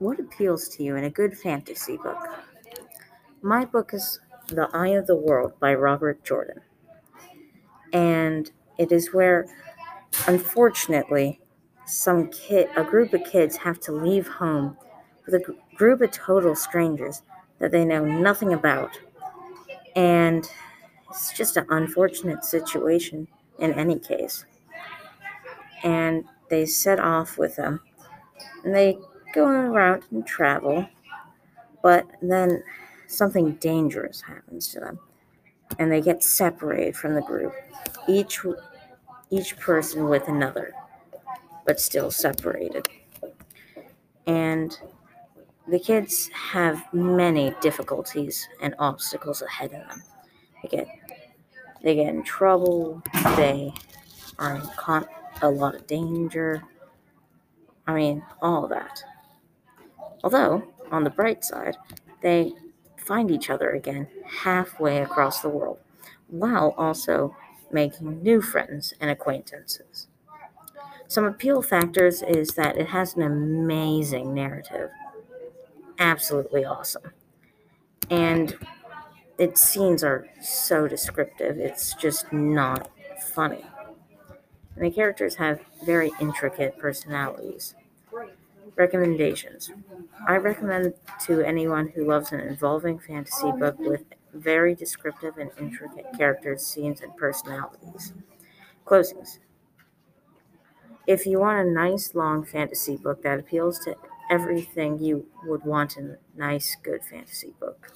What appeals to you in a good fantasy book? My book is The Eye of the World by Robert Jordan. And it is where, unfortunately, some kid, a group of kids have to leave home with a group of total strangers that they know nothing about. And it's just an unfortunate situation in any case. And they set off with them. And they go around and travel. But then something dangerous happens to them. And they get separated from the group. Each each person with another, but still separated. And the kids have many difficulties and obstacles ahead of them. They get they get in trouble. They are in con- a lot of danger. I mean, all that. Although, on the bright side, they find each other again halfway across the world, while also making new friends and acquaintances. Some appeal factors is that it has an amazing narrative. Absolutely awesome. And its scenes are so descriptive, it's just not funny. And the characters have very intricate personalities. Recommendations I recommend to anyone who loves an involving fantasy book with very descriptive and intricate characters, scenes, and personalities. Closings If you want a nice long fantasy book that appeals to everything you would want in a nice, good fantasy book.